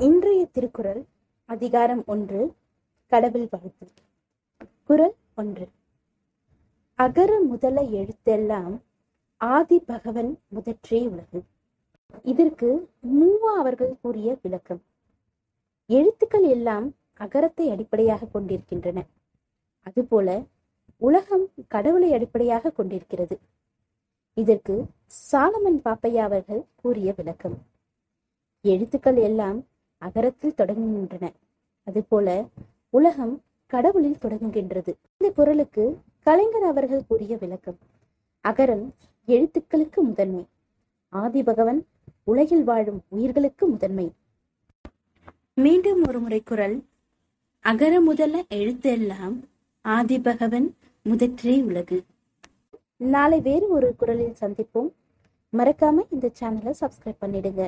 இன்றைய திருக்குறள் அதிகாரம் ஒன்று கடவுள் வாழ்த்து. குறள் ஒன்று. அகர முதல எழுத்தெல்லாம் ஆதி பகவன் முதற்றே உலகு. இதற்கு மூவா அவர்கள் கூறிய விளக்கம். எழுத்துக்கள் எல்லாம் அகரத்தை அடிப்படையாக கொண்டிருக்கின்றன. அதுபோல உலகம் கடவுளை அடிப்படையாக கொண்டிருக்கிறது. இதற்கு சாலமன் பாப்பையா அவர்கள் கூறிய விளக்கம். எழுத்துக்கள் எல்லாம் அகரத்தில் தொடங்குகின்றன அதுபோல உலகம் கடவுளில் தொடங்குகின்றது. இந்த குரலுக்கு கலைஞர் அவர்கள் கூறிய விளக்கம். அகரம் எழுத்துக்களுக்கு முதன்மை. ஆதி பகவன் உலகில் வாழும் உயிர்களுக்கு முதன்மை. மீண்டும் ஒரு முறை குரல். அகர முதல எழுத்து எல்லாம் ஆதி பகவன் முதற்றே உலகு. நாளை வேறு ஒரு குரலில் சந்திப்போம். மறக்காம இந்த சேனலை சப்ஸ்கிரைப் பண்ணிடுங்க.